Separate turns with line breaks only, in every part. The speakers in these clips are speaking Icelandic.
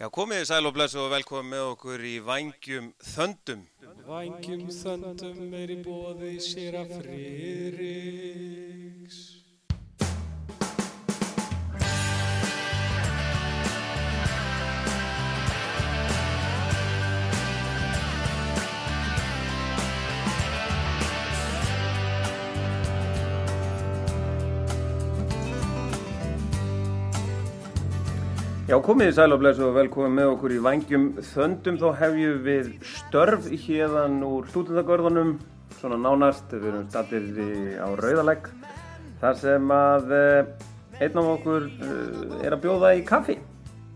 Já, komið sæl og blessu og velkomið með okkur í Vangjum Þöndum.
Vangjum þöndum er í bóði sér að Friðriks.
Já, komið sæl og blessu og velkomið með okkur í Vangjum Þöndum. Þá hefjum við störf hérðan úr stúdendagörðunum, svona nánast, við erum stattir á Rauðalegg. Þar sem að eh, einn af okkur eh, er að bjóða í kaffi,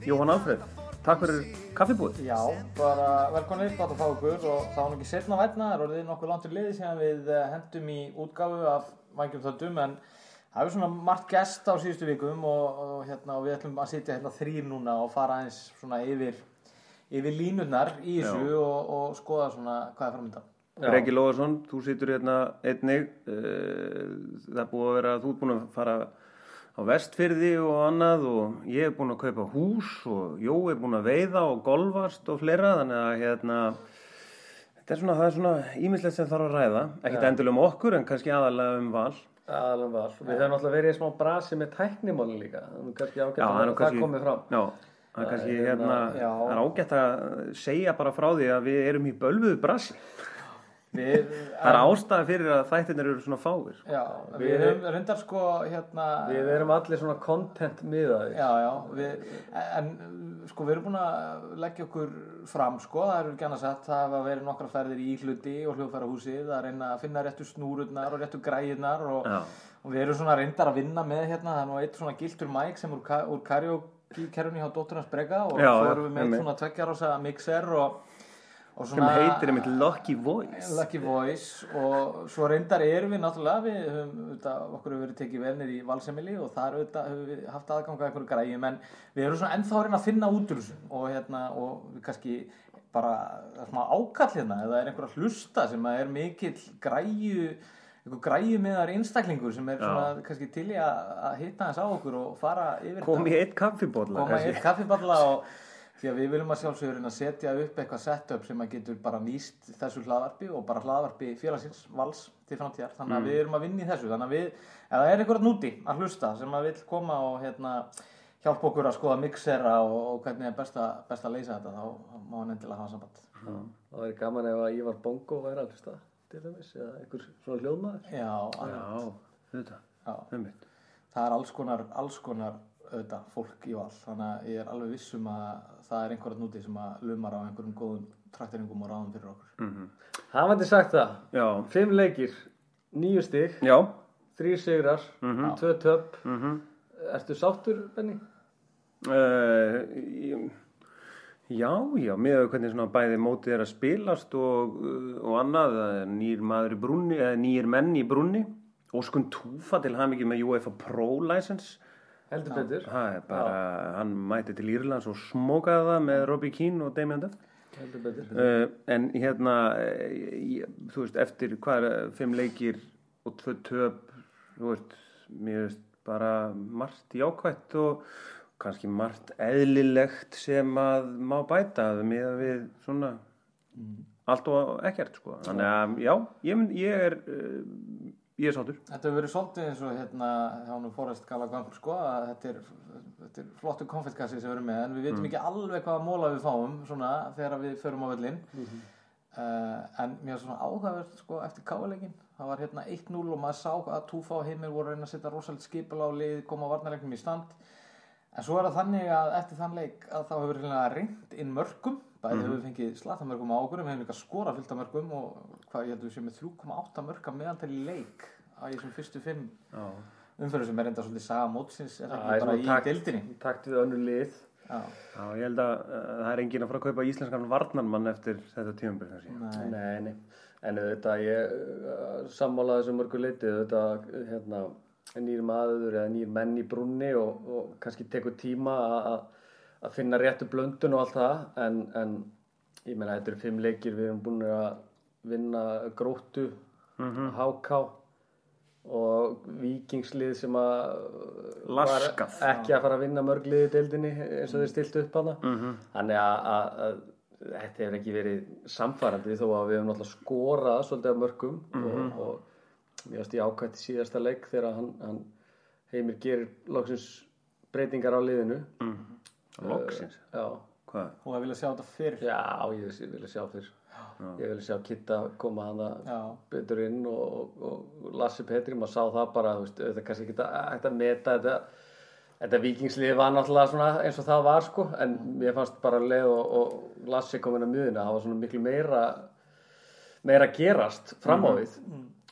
Jóhann Alfred. Takk fyrir kaffibúð.
Já, bara velkonir, gott að fá ykkur og það var nú ekki setna vætna, það er orðið nokkuð langt í liði sem við eh, hendum í útgáfu af Vangjum Þöndum en það hefur svona margt gest á síðustu vikum og, og, hérna, og við ætlum að sitja hérna þrýr núna og fara eins svona yfir, yfir línurnar í þessu og, og skoða svona hvað er framöndan.
Regi Lóðarsson, þú situr hérna einnig. Eh, Það er búið að vera, þú ert búin að fara á vestfyrði og annað og ég er búin að kaupa hús og Jó er búin að veiða og golfast og fleira þannig að hérna þetta er svona, það er svona ímislegt sem þarf að ræða ekkert endilega um okkur en kannski aðalega um val
aðalega var. Við höfum alltaf verið í smá brasi með tæknimáli líka. Kannski ágætt
Já,
að það komið fram.
Já, það er kannski
hérna,
hérna, ágætt að segja bara frá því að við erum í bölvuðu brasi
Við,
það er ástæða fyrir að þættirnir eru svona fáir
Já, við,
Við-
reyndar sko hérna...
Við erum allir svona content
við, en sko við erum búin að leggja okkur fram sko, það eru annars að það hafa verið nokkra ferðir í hluti og hljóðfærahúsið að reyna að finna réttu snúrurnar og réttu græðirnar og, og við erum svona reyndar að vinna með hérna, það er nú eitt svona giltur mæk sem úr, úr karaoke-kerfunni hjá Dóttur hans Brega og
Já,
svo erum við með svona tveggjarosa mixer og, og
sem heitir einmitt Lucky Voice.
Lucky Voice. Og svo reyndar erum við náttúrulega við höfum, auðvitað, okkur hefur verið tekið vel niður í Valsemili og þar auðvitað höfum við haft aðgang að einhverju græjum en við erum svona ennþá að reyna að finna út úr og hérna og við kannski bara svona ákall hérna eða er einhver að hlusta sem að er mikill græju einhver græju meðar einstaklingur sem er svona kannski til í að, hitta hans á okkur og fara yfir
kom í eitt kaffibólla
koma í eitt kaffiballa og því að við viljum að sjálfsögur að setja upp eitthvað setup sem að getur bara nýst þessu hlaðvarpi og bara hlaðvarpi félagsins vals til framtíðar. Þannig að við erum að vinna í þessu. Þannig að við, ef það er einhverjað núti að hlusta sem að vil koma og hérna hjálpa okkur að skoða mixera og, og hvernig er best að, leysa þetta þá má hann endilega hafa samband.
Það væri gaman ef að Ívar Bongo væri að hlusta til dæmis eða einhver svona hljóðmaður.
já,
já, þetta,
það er alls konar, alls konar auðvitað, fólk í val. Þannig að ég er alveg viss um að það er einhverjað núti sem að lumar á einhverjum góðum trakteringum og ráðum fyrir okkur.
Hafandi sagt það,
já,
fimm leikir, stig,
já,
þrý sigrar, tvö töpp. Ertu sáttur, Benny?
uh, já, já með að hvernig svona bæði mótið er að spilast og, uh, og annað nýr maður í brunni eða nýr menn í brunni Óskun Túfa til ekki með UEFA Pro license
Heldur betur.
er bara, hann mæti til Írlands og smókaði það með Robbie Keane og Damien Duff
Heldur betur.
Uh, en hérna uh, ég, þú veist, eftir hvað er fimm leikir og tvö töp þú veist, mér veist bara margt jákvætt og kannski margt eðlilegt sem að má bæta með að við svona allt og ekkert sko. Þannig að já, ég, ég er uh, ég er sáttur.
Þetta hefur verið svolítið eins og hérna nú Forrest Gala Gump sko að þetta er, þetta er flottu konfettkassi sem við erum með en við veitum ekki alveg hvaða móla við fáum svona þegar við förum á völlin en mér er svona áhugavert sko eftir káleikin það var hérna 1-0 og maður sá að Túfa og Heimir voru reyna að setja rosalega skipul á lið koma varnarleiknum í stand. En svo er það þannig að eftir þann leik að þá hefur hérna reynd inn mörgum bæði hefur við fengið slatamörgum á okkur við hefum líka skorað fylgta mörgum og hvað ég held að við séum með 3,8 mörg að meðaltali leik á þessum fyrstu fimm umferðu sem er enda svolítið saga mótsins er það ekki bara í
takt-
deildinni?
Takt við önnu lið.
Já,
já, ég held að uh, það er engin að fara að kaupa íslenskan varnarmann eftir þetta tímumbil
nei,
Nei, nei. En auðvitað ég uh, sammála þessu mörgu leiti auðvitað hérna, nýr maður eða nýr menn í brunni og, og kannski tekur tíma að- finna réttu blöndun og allt það. En, en ég meina þetta eru fimm leikir við erum búin að vinna gróttu,
Mhm.
háká og vikingslið sem að
Laskað.
var ekki að fara að vinna mörg liði deildinni eins og þeir stilt upp hana
Mhm.
þannig að, þetta hefur ekki verið samfærandi þó að við hefum náttúrulega skorað svolítið af mörgum
Mhm.
og, og mér varst ég ákvæmt í síðasta leik þegar hann, hann heimir gerir loksins breytingar á liðinu
Loksins.
já,
Hvað?
Hún hefði viljað sjá þetta fyrr.
já, ég vil- vilja sjá fyrr ég vil sjá Kitta koma hann
Já.
betur inn og, og, og Lassi Petri, maður sá það bara þetta er kannski ekki að, að meta þetta þetta vikingslið var náttúrulega eins og það var sko, en mér fannst bara leið og, og Lassi komin að mjöðina það var svona miklu meira meira gerast fram á við.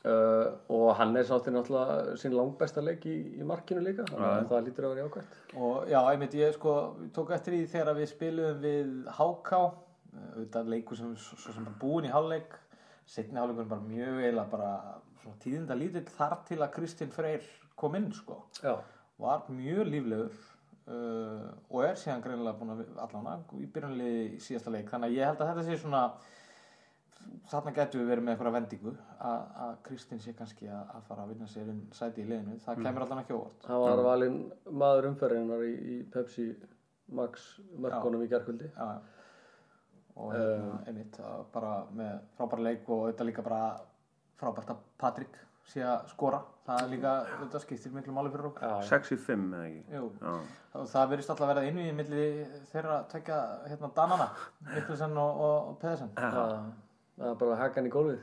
Uh, og hann er sátti náttúrulega sín langbesta leik í, í markinu líka þannig að það lítur að vera jákvæmt
Og já, einmitt, ég sko tók eftir því þegar við spiluðum við HK, auðvitað leikur sem svo sem bara búin í hálfleik, setni hálfleikur bara mjög eiginlega bara svona tíðinda lítill þar til að Kristinn Freyr kom inn sko.
já,
Var mjög líflegur uh, og er síðan greinilega búin að allan í byrjunliði í síðasta leik. Þannig að ég held að þetta sé svona, þarna getum við verið með einhverja vendingu að, Kristinn sé kannski að, fara að vinna sér inn sæti í liðinu. Það kemur allan ekki óvart.
hann var valinn maður umferðinar í, í Pepsi Max mörkunum í gerkvöldi
já, já. Og hérna, einmitt að bara með frábæra leik og þetta líka bara frábært að Patrik sé að skora. Það er líka, þetta skiptir miklu máli fyrir okkur.
Já,
6 í 5 eða ekki?
Það verðist alltaf að vera inn í milli þeirra að tekja hérna Danana Mikkelsen og, og, Pedersen.
Það er bara hakan í gólfið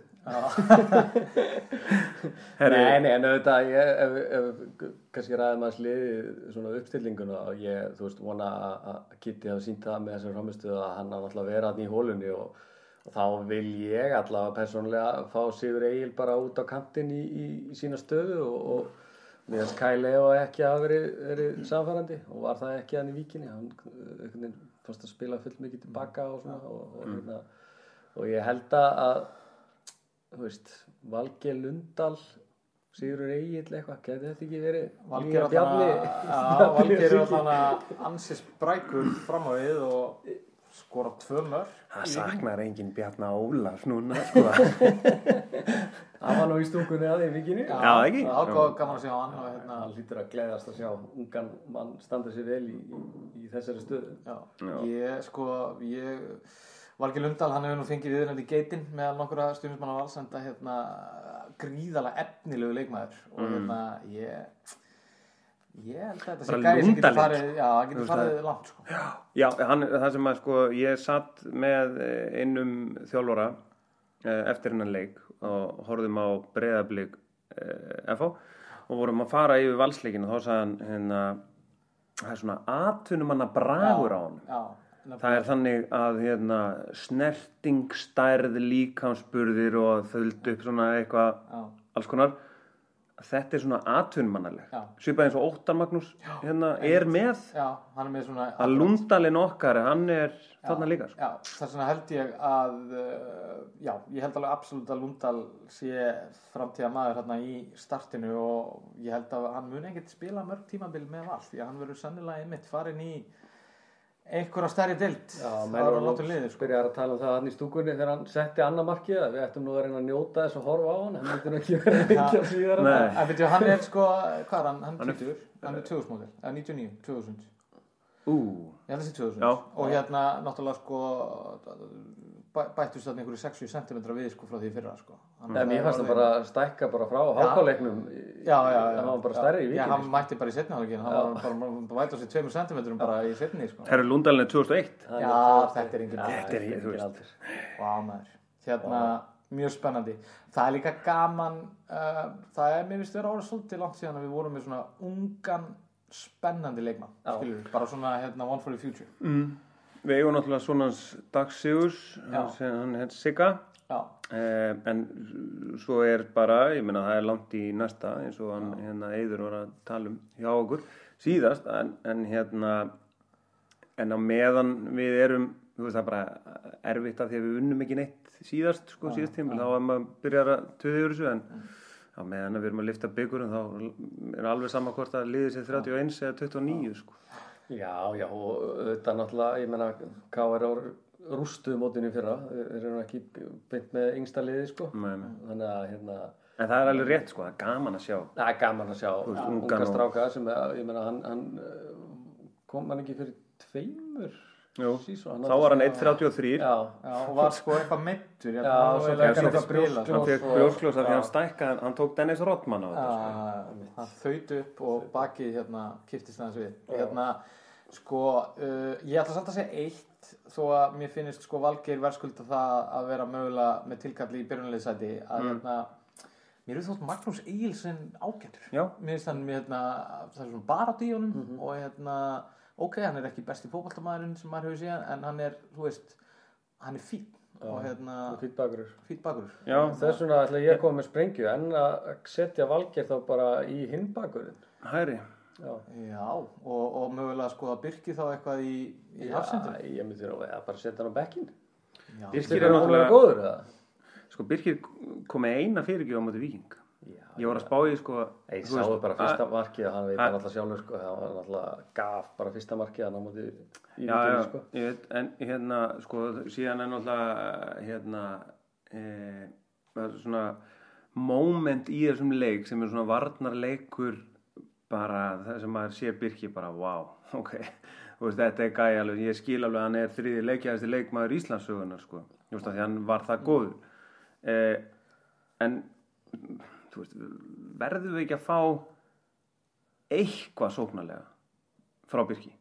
Nei, nei, en auðvitað ég, ef, ef, kannski ræðum að sliði svona uppstillinguna og ég, þú veist, vona að Kitty hafa sínt það með þessum framistuðu að hann á að vera hann í hólunni og, og þá vil ég allavega persónulega fá Sigur Egil bara út á kantinn í, í, í sína stöðu og, og finnst Kyle Leo ekki að verið, verið samfærandi og var það ekki hann í víkinni hann veginn fannst að spila fullt mikið tilbaka og svona og, og, hérna, og ég held að þú veist, Valgeir Lundal Sigurður Egil eitthvað, geti þetta ekki verið?
Valgeir
nýja
alltaf Valgeir er alltaf ansið sprækur fram á við og skora tvö mörg
það saknar engin Bjarna Ólaf núna, sko.
hann var nú í stúkunni að því vikinni
Já, ekki?
Ágóð gaman að sjá hann og hérna
hann lítur að gleðast að sjá ungan mann standa sér vel í, í, í þessari stöðu.
Já,
Já.
ég sko, ég Valgeir Lundal, hann hefur nú fengið viðnefndi geitin meðal nokkura stjórnismanna valsenda hérna gríðalega efnilegu leikmaður. Og hérna ég ég held að þetta sé gæði sem getur farið já,
Þú
getur farið langt sko.
Já, hann, það sem að sko, ég satt með eh, einum þjálfara eh, eftir hennan leik og horfðum á breyðablík eh, FH og vorum að fara yfir valsleikinu og þá sagði hann hérna, það er svona atvinnumanna bragur á hann.
Já,
Það er þannig að hérna, snertingstærð líkamsburðir og þöldu upp svona eitthvað
já,
alls konar þetta er svona atvinnumannaleg
Já.
svipað eins og Óttar Magnús hérna, er með.
Já, er með svona
að lundalinn okkar hann er þarna líka sko.
Já, þess vegna held ég að uh, já, ég held alveg absolutt að Lundal sé framtíða maður hérna í startinu og ég held að hann muni ekkert spila mörg tímabil með val því að hann verður sannilega einmitt farin í einhverja stærri dild það er að
voru
láta liðið sko.
byrjar að tala um það hann í stúkunni þegar hann setti annar markið að við ættum nú að reyna að njóta þess að horfa á hann hann nú ekki vera en
Nei.
það.
En veitu, hann er sko, hvað er hann? Hann
Hann
er
er-
20, hann er 2000 módel, eða 99, 2000
Ú,
Ég held að það sé 2000
Já.
og hérna náttúrulega sko bættust þarna einhverju 60 cm við sko frá því fyrra sko. Er
mér fannst það bara stækka bara frá
já.
hann var bara stærri í
Já, hann
vikinu
mætti bara í setnihálegin Hann var bara, bara væta sér 2 cm bara í setni sko.
Herru Lundalinn er 2001
Já, þetta er
veist.
aldur.
Vá maður. Hérna, mjög spennandi. Það er líka gaman uh, Það er, mér finnst vera orðið svolítið langt síðan að við vorum með svona ungan spennandi leikmann skilur bara svona hérna one for the future.
Mm. Við eigum náttúrulega svonans Dagsíus
Já.
hann heit Sigga.
Já,
eh, en svo er bara ég meina það er langt í næsta eins og hann hérna Eiður var að tala um hjá okkur síðast en, en hérna en á meðan við erum þú veist það er bara erfitt af því að við unnum ekki neitt síðast sko síðast tímul þá er maður að töði yfir þessu en á meðan að við erum að lifta byggurum þá er alveg sama hvort að liðið sér 31 eða 29 sko
Já, já, og þetta náttúrulega, ég menna, K.R. rústuðu mótinu í fyrra, þeir eru ekki beint með yngsta liði, sko.
Nei, nei.
Þannig að, hérna,
En það er alveg rétt sko, það er gaman að sjá.
Það er gaman að sjá
veist,
unga
ungan og-
stráka sem, er- ég meina, hann, hann eh, kom hann ekki fyrir tveimur
Jú. Þá var hann 1.33.
Já,
Já, og var sko eitthvað meittur
Já,
hann
fekk
af því hann stækkaði, hann tók Dennis Rodman á þetta. sko.
Já, hann þaut upp og bakið hérna kiftist aðeins við hérna, sko, uh, ég ætla samt að segja eitt þó að mér finnist sko Valgeir verðskulda það að vera mögulega með tilkalli í byrjunleysæti að hérna mér er þótt Magnús Egilsen ágætur
Já.
mér finnst hann mér, hérna, það er svona bara díunum og hérna, ok, hann er ekki besti fótballtamaðurinn sem maður hefur séð en hann er, þú veist, hann er fín og hérna,
fýtt bakurur.
fín bakur
Já,
Þess vegna ætla ég að koma með sprengju en að setja valgir þá bara í hinn bakurinn.
hæri.
Já,
Já, og, og mögulega sko að byrki þá eitthvað í, í hafsendum.
Já, ég myndi að að bara setja hann á bekkin.
Já,
Birkir
Birkir
er
náttúrulega góður eða?
Sko, Birkir kom með eina fyrirgjöf á móti Víking.
Já,
Ég var að spá í sko...
Ég sáðu
veist,
bara fyrsta markið og hann veit
að-
hann alltaf sjálfur sko, það var alltaf gaf bara fyrsta markið hann á móti í
Já, já,
vikinu sko.
ég veit, en hérna, sko, síðan er náttúrulega, hérna, e, það er svona moment í þessum leik sem er svona varnarleikur bara það sem maður sé Birki bara, wow, ok, veist, þetta er gæi alveg, ég skil alveg að hann er þriði leikjæðasti leikmaður Íslandsugunar, sko, veist, því hann var það góður, e, en, veist, verðum við ekki að fá eitthvað sóknarlega frá Birki?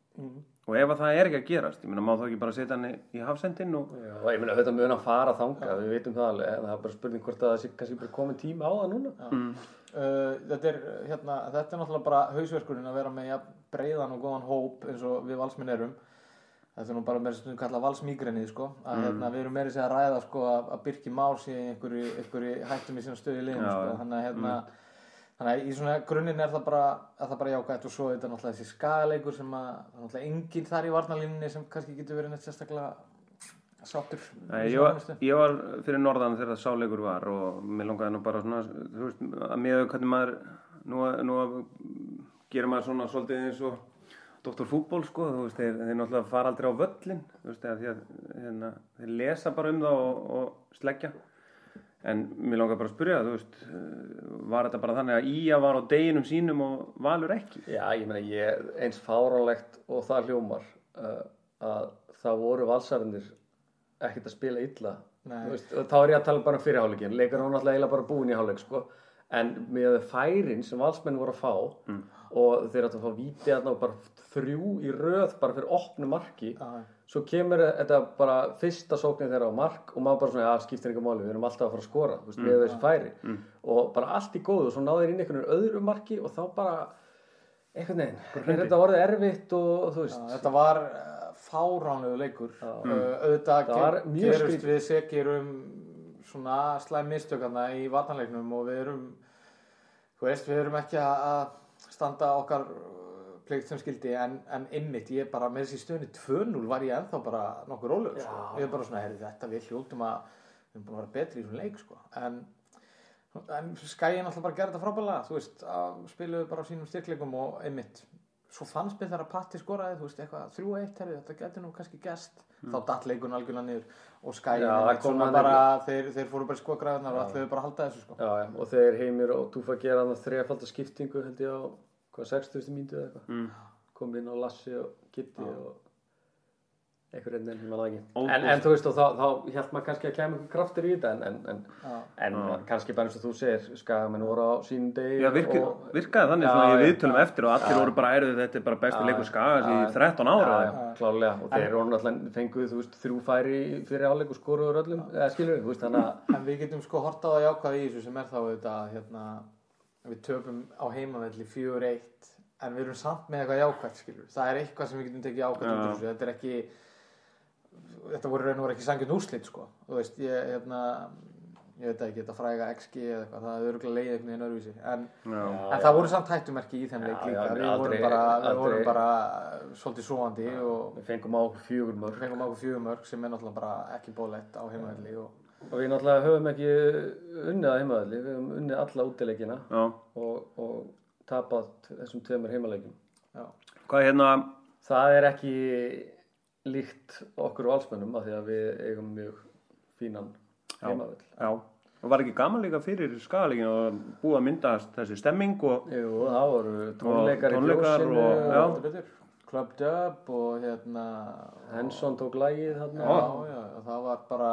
Og ef að það er ekki að gerast, ég meina má þá ekki bara setja hann í- í hafsendin og
Já, og ég meina auðvitað mun að fara þangað, við veitum það alveg, en það er bara spurning hvort að það sé kannski bara komin tíma á það núna.
Uh, þetta, er, hérna, þetta er náttúrulega bara hausverkurinn að vera með ja, breiðan og góðan hóp eins og við valsminn erum. Þetta er nú bara með þess að kalla valsmígrennið, sko. Að hérna, við erum meiri sér að ræða, sko, að, að Birki Már sé í einhverju, einhverju hættum í sinna stöðu í liðinu,
Já,
sko. Þannig að, hérna, þannig að í svona grunninn er það bara, bara jákvæmt og svo er þetta náttúrulega þessi skagaleikur sem að, það er náttúrulega enginn þar í varnalínunni sem kannski getur verið neitt sérstaklega sáttur.
Nei, ég, var, ég var fyrir norðan þegar það sáleikur var og mér langaði nú bara svona, þú veist, að mér hvernig maður, nú, nú gerir maður svona svolítið eins og Dr. Fútból, sko, þú veist, þeir, þeir náttúrulega fara aldrei á völlin, þú veist, því að hérna, þeir lesa bara um það og, og sleggja. En mér langaði bara að spyrja, þú veist, eh, var þetta bara þannig að Ía var á deginum sínum og Valur ekki?
Já, ég meina ég eins fáránlegt og það hljómar uh, að það voru valsarinnir ekkert að spila illa. Þú veist, og þá er ég að tala bara um fyrirháleikin leikur hann alltaf eiginlega bara búin í háleik sko. en með færin sem valsmenn voru að fá og þeir ættu að fá víti þarna og bara þrjú í röð bara fyrir opnu marki
já.
Svo kemur þetta bara fyrsta sóknin þeirra á mark og maður bara svona, já, skiptir ekki máli, við erum alltaf að fara að skora. Veist, með þessi færi. Og bara allt í góðu og svo náður inn einhvern öðru marki og þá bara einhvern veginn, er þetta orðið erfitt og þú veist,
Já, þetta var uh, fáránlegu leikur. Uh, auðvitað
Það var
ge-
mjög
gerust við sekir um svona slæm mistökarna í varnanleiknum og við erum þú veist, við erum ekki að standa okkar plikt sem skildi en, en ymmit, ég bara með þessi stöðni 2-0 var ég ennþá bara nokkur rólegur sko. ég er bara svona, heyrðu þetta við hljóttum að við erum búin að vera betri í svona leik sko. en en skæði náttúrulega bara gera þetta frábælega þú veist, spiluðu bara á sínum styrkleikum og einmitt, svo fannst mér þegar að Patti skoraði, þú veist, eitthvað 3-1 herri, þetta getur nú kannski gest þá datt leikun algjörlega niður og skæði þeir, þeir fóru bara í skogræðunar og ætluðu bara halda þessu sko.
Já, já, og þeir heimir og Túfa gera hann þrefaldar ég hvað, 60. mínútu eða eitthvað
Mm.
kom inn á Lassi og Gitti og einhver enn, ég manna ekki
Óbúst.
en, en þú veist, og þá, þá held maður kannski að einhver kraftur í þetta en, en, en,
Já.
en kannski bara eins og þú segir skagamenn voru á sínum degi
Já, virki,
og,
virkaði þannig í
já.
viðtölum eftir og allir voru bara erfið þetta er bara besti leikur skagas í 13 ára
klálega og þeir eru náttúrulega fenguð, þú veist, þrjú færi fyrir áleik og skoruður öllum, eða skilur að
en við getum sko hort á það jákvæð í þessu sem er þá að, hérna, við töpum á heimavelli 4-1 en við erum samt með eitthvað jákvæð skilur það er eitthvað sem við getum tekið jákvæð út úr
Já.
þessu. Þetta er ekki þetta voru voru ekki sangjörn úrslit sko. Þú veist, ég, hérna ég veit ekki, þetta fræga XG eða eitthvað það er örgulega leið einhvern veginn öðruvísi. En,
Já.
en það voru samt hættumerki í þeim leik
Já,
líka.
Já,
við, vorum bara,
aldrei-
vorum bara svolítið svoandi og
við fengum á fjögur
fjögumörk sem er náttúrulega ekki bólett á heimavelli og
og við náttúrulega höfum ekki unnið að heimaðalli, við höfum unnið alla útileikina
Já.
og, og tapað þessum tveimur heimaleikjum.
Já,
Hvað er hérna,
það er ekki líkt okkur og allsmennum af því að við eigum mjög fínan heimavöll.
Já, og var ekki gaman líka fyrir skagalegin og búið að myndast þessi stemming og
Jú, það voru tónleikar í
tónleikar
fjósinu
og- já.
Heldur betur. Club Dub og hérna
Henson tók lægið þarna.
Já, já, og það var bara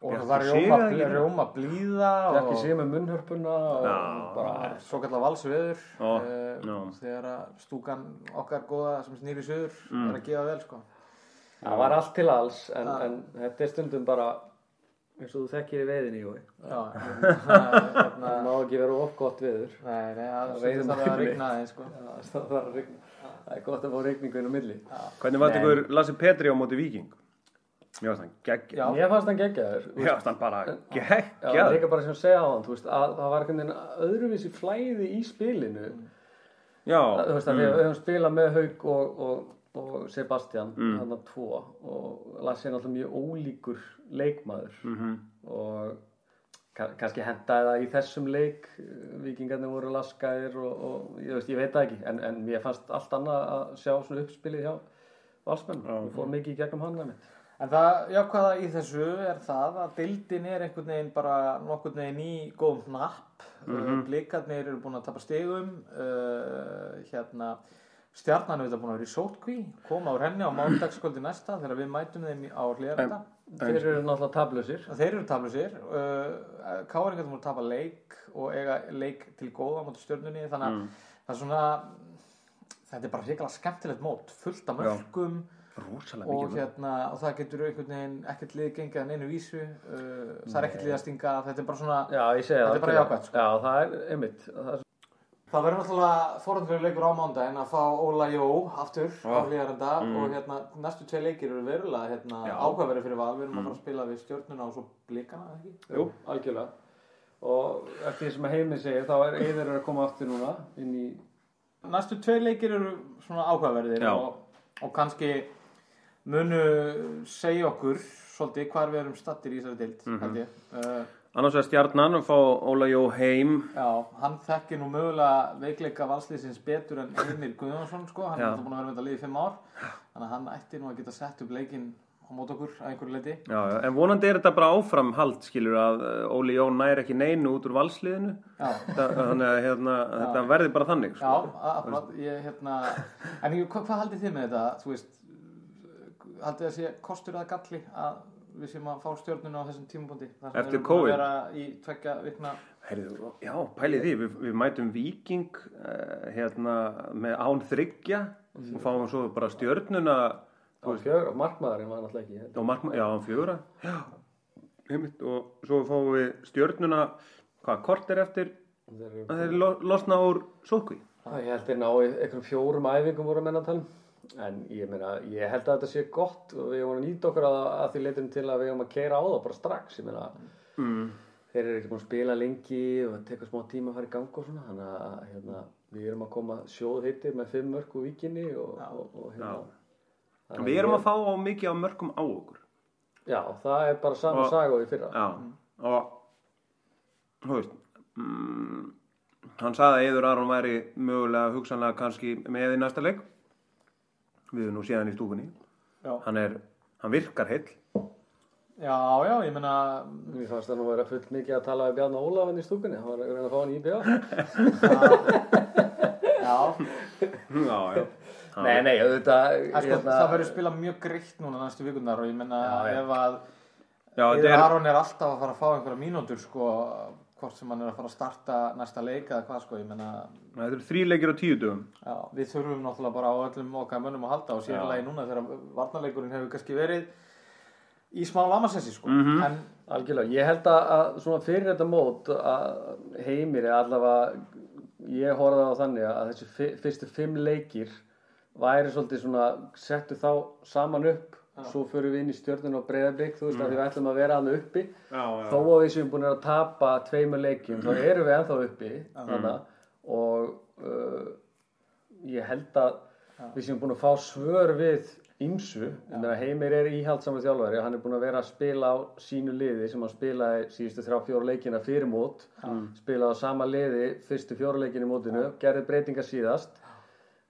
og það var rjóma,
ekki?
rjóma blíða og
sé með munnhörpuna og
Já.
bara
svo kallar valsveður
Já,
uh,
já.
þegar stúkan okkar góða sem snýri söður
Mm.
er að gefa vel sko
það var allt til alls en,
Já.
en þetta er stundum bara eins og þú þekkir í veiðinni
já, hérna,
það má ekki vera of gott veður
nei, nei, það
Það
það
veiðum
þarf að
ekki
rigna aðeins sko
Já, það að það er gott að fá rigningu inn á milli
hvernig var þetta ykkur Lassi Petri á móti Viking? Mér varst hann gegg
Já.
mér fannst hann geggjaður
Mér varst hann bara
Já,
geggjað
líka bara sem segja á hann, veist, að það var einhvern veginn öðruvísi flæði í spilinu.
Já,
Að, þú veist, að við höfum spilað með Haug og, og, og Sebastian,
Mm.
hann að tvo, og Lassi er náttúrulega mjög ólíkur leikmaður
Mhm.
og ka- kannski hendaði það í þessum leik, vikingarnir voru laskaðir og, og ég, veist, ég veit það ekki, en, en mér fannst allt annað að sjá svona uppspilið hjá Valsmenn, við fórum mikið í gegnum hann með mitt.
En það jákvæða í þessu er það að deildin er einhvern veginn bara nokkurn veginn í góðum hnapp. Mm
Mhm.
Blikarnir eru búin að tapa stegum. Uh, hérna, stjarnan er þetta búin að vera í sótkví, koma úr henni á mánudagskvöldi næsta þegar við mætum þeim á hlýðarenda.
Þeir eru náttúrulega tablusir.
Þeir eru tablusir. Uh, Káringar múin að tapa leik og eiga leik til góða mot stjörnunni. Þannig að það er svona, þetta er bara hrikalega skemmtilegt mót, fullt af mörgum
rosalega
og
mikið
hérna og það getur einhvern veginn ekkert lið gengið að neinu vísu uh, það er ekkert lið að stinga þetta er bara svona
Já,
Þetta er bara jákvætt, sko.
Já, það er einmitt. Það er
það verður náttúrulega forhundverið leikur á mándaginn að fá Óla Jó aftur á
Já.
hlýjarenda og hérna næstu tvei leikir eru verulega hérna,
Já.
ákveðverið fyrir val við erum að fara að spila við stjórnuna og svo blikana ekki?
Jú, algjörlega. Og eftir því sem að heimið segir, þá er Eiður að koma aftur núna í...
næstu tvei leikir eru svona ákveðverðir og, og kannski munu segja okkur svolítið hvar við erum stattir í þessari deild
Mhm.
held ég. uh,
Annars vegar stjarnan og fá Óla Jó heim.
Já, hann þekkir nú mögulega veikleika valslýsins betur en Heimir Guðjónsson sko, hann er
Já.
alltaf búin að vera með þetta lið í fimm ár. Þannig að hann ætti nú að geta sett upp leikinn á mót okkur að einhverju leiti
Já, en vonandi er þetta bara áframhald skilur að uh, Óli Jón nær ekki neinu út úr Þa- þannig að hérna, þetta verði bara þannig
já,
sko.
akkurat, ég hérna en hvað, hvað haldið þið með þetta, þú veist haldið það sé kostur eða galli að við séum að fá stjórnuna á þessum tímabundi
Eftir COVID?
að
Heyrðu, já, pælið því, við, við mætum Víking uh, hérna með án þryggja og fáum svo bara stjörnuna
Og fjögur, markmaðurinn var náttúrulega ekki.
og markma, já, já, einmitt, og svo fáum við stjörnuna hvað, kort er eftir að þeir lo, losna úr sókví
Já, Ég held þeir ná einhverjum fjórum æfingum voru að menna að tala um. En ég meina, ég held að þetta sé gott og við erum að nýta okkur að, að því leitum til að við erum að keira á það bara strax. Ég meina,
mm.
þeir eru ekki búin að spila lengi og það tekur smá tíma að fara í gang og svona. Þannig að hérna, við erum að koma sjóð hittir með fimm mörg úr víkinni og, og, og hérna.
Við erum að fá á mikið á mörgum á okkur
Já, það er bara sama
Og-
saga og í fyrra.
Já, og þú veist mm, hann sagði að Eður Aron væri mögulega hugsanlega kannski með í næsta leik við erum nú síðan í stúkunni. Hann er, hann virkar heill.
Já, já ég meina
Mér fannst það nú vera fullt mikið að tala við Bjarni Ólafinn í stúkunni. Hann var að reyna að fá hann í IBA.
já,
já, já.
Nei, nei, auðvitað...
En sko,
hérna-
það verður spilað mjög greitt núna næstu vikunar og ég menna ef að Aron er alltaf að fara að fá einhverja mínútur sko, hvort sem hann er að fara að starta næsta leik eða hvað sko, ég menna
þetta er þrý leikir á tíu dögum.
Já, við þurfum náttúrulega bara á öllum okkar mönnum að halda og sérlega núna þegar varnarleikurinn hefur kannski verið í smá lamasensi sko,
Mhm.
en
Algjörlega, ég held að, svona fyrir þetta mót að heimir er allavega, ég horfði á þannig að þessi fyrstu fimm leikir væri svolítið svona, settu þá saman upp, svo förum við inn í stjörnun og breyðarblik, þú veist að því við ætlum að vera hann uppi,
já,
þó að við séum búin að tapa tveimur leikjum, þá erum við ennþá uppi, þannig og uh, ég held að við séum búin að fá svör við ymsu, Heimir er íhaldsamur þjálfari og hann er búin að vera að spila á sínu liði sem hann spilaði síðustu þrjá fjóra leikina fyrir mót. Spilaði á sama liði fyrstu fjóra leikina í mótinu, gerði breytingar síðast.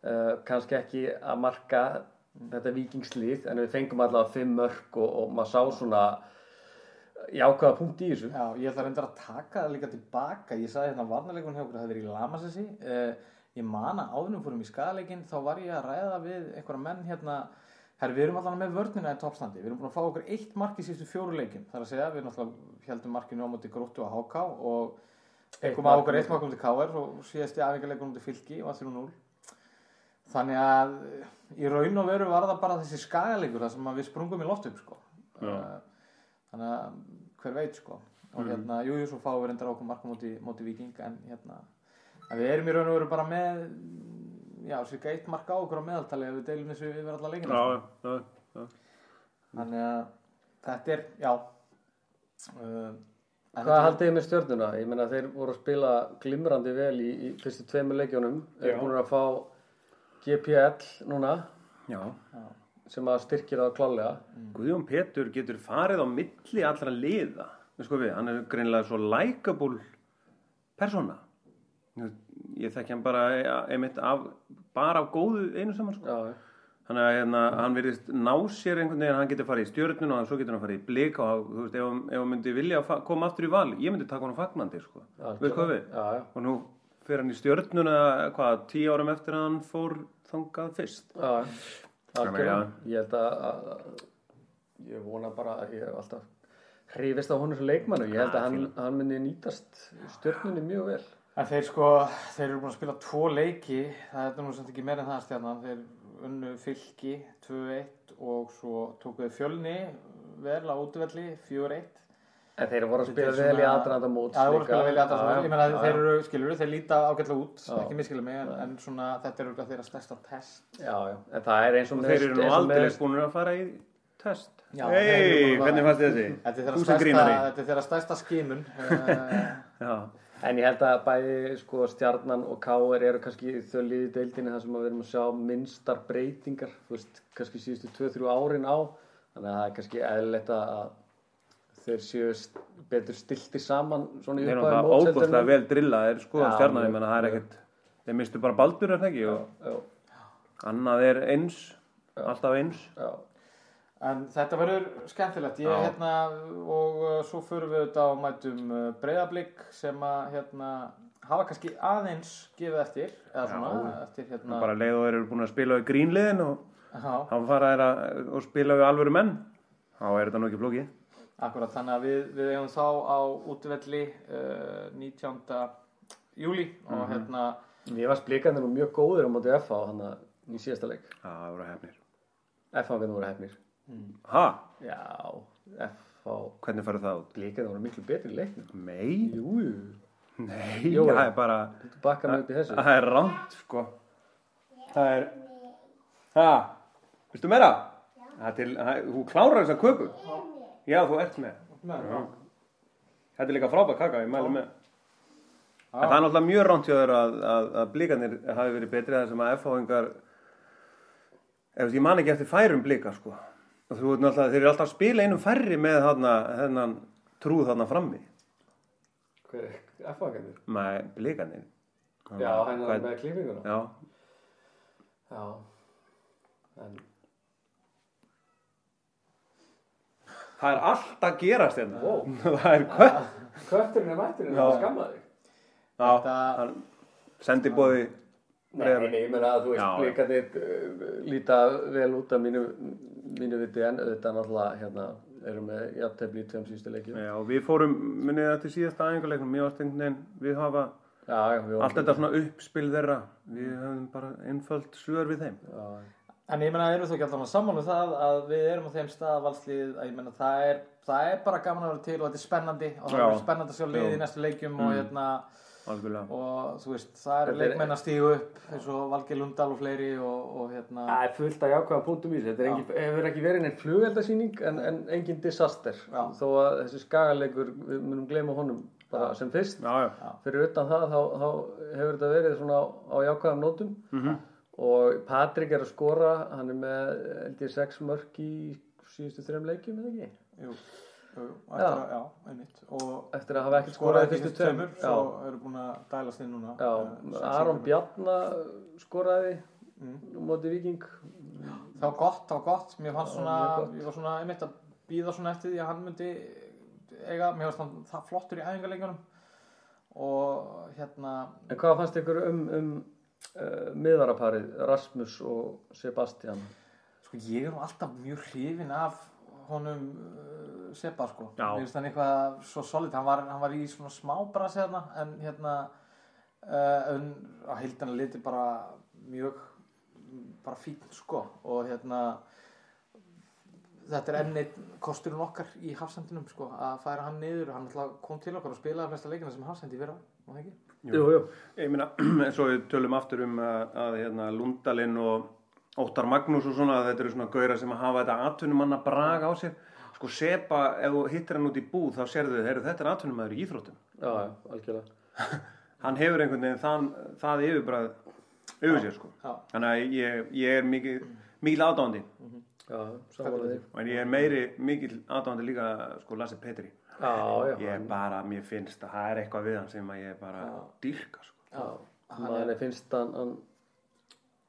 Uh, kannski ekki að marka þetta vikingslið en við fengum allavega fimm mörg og, og maður sá svona jákvæða punkt í þessu.
Já, ég ætla reyndar að taka það líka tilbaka. Ég sagði hérna varnarleikun hjá okkur að það verið í Lamasessi. Uh, ég man að áðunum fórum í skadaleikin þá var ég að ræða við einhverja menn hérna. Herri, við erum allan með vörnina í toppstandi, við erum búin að fá okkur eitt mark í síðustu fjóru leikin, það er að segja, við náttúrulega heldum markinu á móti gróttu að háká og
mark
á okkur
á
eitt mark um til KR og síðasti afvíkjarleikur um til fylki og 3-0. Þannig að í raun og veru var það bara þessi skagaleikur þar sem við sprungum í loft upp, sko.
Já.
Eh, Þannig að hver veit, sko. Og hérna, jú, jú, svo fáum við reyndar okkur mark á móti, móti viking, en hérna, við erum í raun og veru bara með, já, cirka eitt mark á okkur á meðaltali ef við deilum þessu yfir alla leikina, sko.
Já, já, já.
Þannig að þetta er, já uh,
Hvað haldið þið með stjörnuna? Ég meina þeir voru að spila glimrandi vel í, í fyrstu tveimur leikjónum
Já.
er búin að fá GPL núna
Já.
sem að styrkir það klálega
Guðjón Petur getur farið á milli allra liða. Við sko við, hann er greinilega svo likeable persóna. Ég þekki hann bara einmitt af, bara af góðu einu saman sko. Þannig að hérna, hann virðist ná sér einhvern veginn, hann getur farið í stjörnun og svo getur hann farið í blik og þú veist, ef, hann- myndi vilja að koma aftur í val, ég myndi taka hann á fagnandi, sko. Veist hvað við?
já, já.
Og nú fer hann í stjörnuna, hvað, tíu árum eftir að hann fór þangað fyrst.
já,
Þannig að-
Ég held að, að ég vona bara að ég hef alltaf hrifist á honum sem leikmannu. Ég held að hann, hann myndi nýtast stjörnunni mjög vel.
En þeir sko, þeir eru búin að spila tvo leiki, það er nú samt ekki meira en það stjarnan, þeir unnu fylki 2-1 og svo tóku þeir fjölni vel á útvelli 4-1.
En þeir voru að spila vel í aðdraðanda móts.
Já, þeir voru að spila vel í
Já,
móts, ég meina þeir eru, skilur þeir líta ágætlega út, ekki miskilja mig, en, en svona þetta er auðvitað þeirra stærsta test.
Já, já, en það er eins og með
þeir eru nú aldrei búin að fara í test.
Já, eru
Hei, hvernig fannst þið þessi?
Þetta er þeirra stærsta, skimun. Uh,
Já,
En ég held að bæði sko stjarnan og káir eru kannski þau liði deildinni þar sem við erum að sjá minnstar breytingar, þú veist, kannski síðustu 2-3 árin á, þannig að það er kannski eðlilegt að þeir séu st- betur stilti saman svona í
þeir eru
upphafi
náttúrulega
móts heldur
óbúslega vel drillaðir, sko,
Já,
stjarnan, ég menna, það er ekkert, þeir mistu bara baldur, er það ekki? Og
Já,
annað er eins, alltaf eins.
já,
En þetta verður skemmtilegt, ég
Já.
hérna og uh, svo förum við auðvitað á mætum uh, breyðablík sem að hérna hafa kannski aðeins gefið eftir, eða svona, eftir hérna,
Bara leið og þeir eru búin að spila við grínliðin og
já,
þá fara þeir að og spila við alvöru menn. Þá er þetta nú ekki flókið.
Akkurat, þannig að við, við eigum þá á útvelli uh, 19. júli og
Mhm.
hérna,
Mér var splikandi nú mjög góður á móti FH hann í síðasta leik.
Já, það voru hefnir.
FH hvernig voru hefnir.
Ha?
Já, FH
Hvernig farið það út?
Blíkandi voru miklu betri í leiknum.
Nei,
Jú, jú.
nei,
Jú.
það er bara,
Þú bakkar mig upp í þessu.
það er ránt, sko. Það er, ha, viltu meira? Það er til, þú klárar þessa köku? Já, þú ert með.
með,
Þetta er líka frábæð kaka, ég mælu með. En það er náttúrulega mjög ránt hjá þér að, að, að blíkanir hafi verið betri þar sem að F-háingar, ef ég man ekki eftir færum blíka, sko. Þú veit náttúrulega, þeir eru alltaf að spila einum færri með þarna, þennan trúð þarna frammi.
Hver er FH hvernig?
Með blíkanir.
Já, hann er
Hvað-
með klífinguna.
Já,
Já. En
það er allt að gerast hérna.
Wow.
það er hvað?
kötturinn er mætturinn
Já.
að skamma þig.
Já,
Þetta-
hann sendi bóði.
Nei, nei, ég meina að þú veist, blíkandir uh, líta vel út af mínu, mínu viti en auðvitað náttúrulega hérna erum við jafntefni í tveim síðustu leikjum.
Já, við fórum, minnið þetta til síðasta æfingarleiknum, mjög ástengin en við hafa
Já, já, við
allt þetta svona uppspil þeirra. Við höfum bara einföld svör við þeim.
Já,
En ég meina, erum þú ekki alltaf sammálu það að við erum á þeim stað valslið að ég meina, það er, það er bara gaman að vera til og þetta er spennandi og það er spennandi að sjá liðið
Já.
í næstu leikjum og hérna
Algjörlega.
og þú veist, það
Þetta er-
leikmenn að stígu upp eins og Valgeir Lundal og fleiri og, og hérna
Það er fullt af jákvæða punktum í þessu. Þetta engin, hefur ekki verið neinn flugeldasýning en, en engin disaster.
Já.
Þó að þessi skagalegur, við munum gleyma honum bara sem fyrst.
Já, já.
Fyrir utan það, þá, þá hefur þetta verið svona á, jákvæðum nótum.
Mhm.
Og Patrik er að skora, hann er með, ég, sex mörk í síðustu þreim leikjum, eða ekki?
jú, jú, eftir að, já, einmitt og
Eftir að hafa ekkert
skoraði
skorað í fyrstu tveimur.
svo
Já,
eru búin að dælast inn núna
já.
sex
Aron. Bjarna skoraði
Mm.
á móti Viking.
var gott, var gott mér fannst
Já,
svona, ég var svona einmitt að býða svona eftir því að hann myndi eiga, mér finnst hann það flottur í æfingarleikjunum og hérna
En hvað fannst ykkur um, um uh, miðvaraparið Rasmus og Sebastian?
Sko ég er nú alltaf mjög hrifin af honum uh, Seba sko. Mér finnst hann eitthvað svo solid. Hann var, hann var í svona smá brasi hérna en hérna uh, en á heildina liti bara mjög bara fín sko og hérna þetta er enn eitt kosturinn okkar í hafsendinum sko að færa hann niður. Hann alltaf kom til okkar og spilaði flesta leikina sem hafsendi fyrir og það ekki.
Jú, jú.
Ég meina, eins og við tölum aftur um að, að hérna, Lundalinn og Óttar Magnús og svona, þetta eru svona gauðra sem að hafa þetta atvinnumanna brag á sér. Sko Sepa, ef þú hittir hann út í búð, þá sérðu þau, heyrðu, þetta er atvinnumæður í íþróttum.
Já, algjörlega.
Hann hefur einhvern veginn þann, það yfirbræð yfir sér, sko.
Já.
Þannig að ég, ég er mikið, mikil aðdáðandi.
Já, samanlega þig.
En ég er meiri mikil aðdáðandi líka, sko, Lasse Petri.
Já, já.
Ég er bara, mér finnst að það er eitthvað við hann sem að ég bara dýrka, sko.
Já.
Manni finnst hann, hann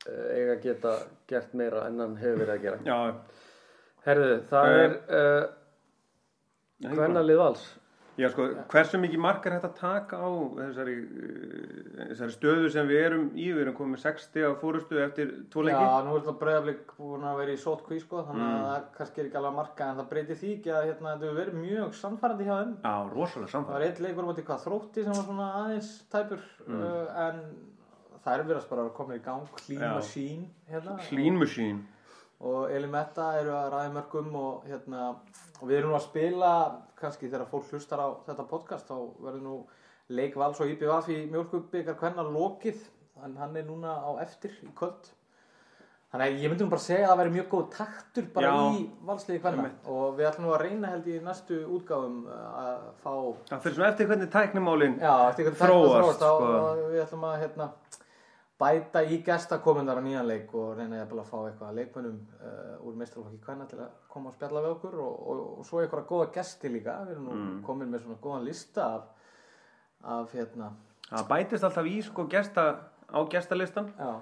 uh, eiga að geta gert meira en hann hefur verið að gera.
Já,
Herðu, það
Eh,
er uh,
Nei,
hvernalið vals.
Já, sko, hversu mikið mark er hægt að taka á þessari, uh, þessari stöðu sem við erum í, við erum komið 60 á fórustu eftir tvo leiki?
Já, nú er þetta breyðablík búin að vera í sótkví sko, þannig að það kannski er ekki alveg að marka en það breytir því ekki að hérna, þetta verið mjög samfærandi hjá þeim.
Já, rosalega
Það
samfæð.
var eitt leikur um hvað þrótti sem var svona aðeins tæpur uh, en þær verðast bara að koma í gang clean
Já.
machine hérna
Clean machine.
Og Elimetta eru að ræða mörgum og hérna og við erum nú að spila kannski þegar fólk hlustar á þetta podcast þá verður nú leik vals og IBVF í mjölkubikar hvenna lokið en hann er núna á eftir í kvöld þannig að ég myndi nú bara segja að það væri mjög góð taktur bara
Já.
í valsliði hvenna og við ætlum nú að reyna held í næstu útgáfum uh, að fá
Það fyrir svona eftir hvernig.
Já, hvernig
Þróast,
þróast
sko.
og við ætlum að hérna, bæta í gestakomundar á nýjan leik og reyna jafnvel að fá eitthvað leikmönnum uh, úr meistarflokki kvenna til að koma og spjalla við okkur og, og, og svo eitthvað góða gesti líka. Við erum nú
Mm.
komin með svona góðan lista af, af hérna.
Það bætist alltaf í, sko, gesta, á gestalistan,
já,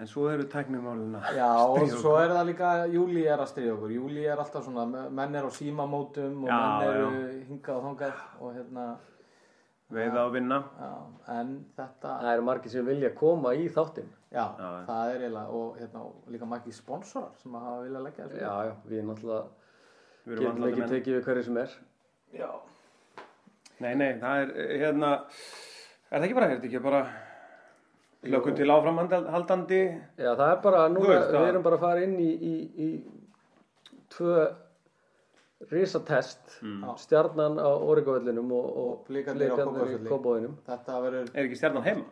en svo eru tæknimálina.
já og svo er það líka Júli er að stríða okkur, Júli er alltaf svona menn er á símamótum og
Já,
menn eru hingað og þangað og hérna
Veiða og vinna.
já, en þetta
Það eru margir sem vilja koma í þáttinn.
Já,
Já.
það er eiginlega og hérna, líka margir sponsorar sem að hafa viljað leggja þessu.
Já, já, við náttúrulega
Við
getum ekki
menn.
tekið við hverju sem er.
Já.
Nei, nei, það er, eh, hérna, er það ekki bara, er þetta ekki bara hlökkum til áframhaldandi?
Já, það er bara, núna,
veist
við erum bara að fara inn í, í, í tvö risatest,
Mm.
stjarnan á Origovellinum og, og
Og Blikarnir
í.
Þetta verður,
Er ekki stjarnan heima?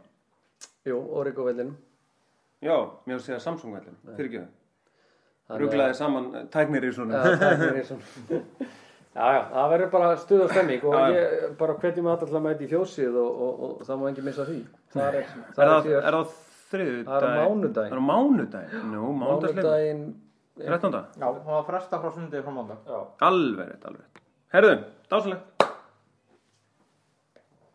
Jú, Origovellinum.
Já, mér að segja Samsung-vellin, fyrir ekki það. Rugglaði saman tæknir í svona.
Já. Já, það verður bara stuð og stemming og
Já,
ég bara hvetjum að alltaf mæti í fjósið og, og, og, það má ekki missa því. Það er,
Er
það
það,
er,
er það þriðu
Það er á mánudaginn.
Það er á mánudaginn. Nú, mánudagsleikur.
Mánudaginn.
13.
já, það var fresta frá sundið frá mándag.
Alveg rétt, alveg rétt. Herðu, dásalegt.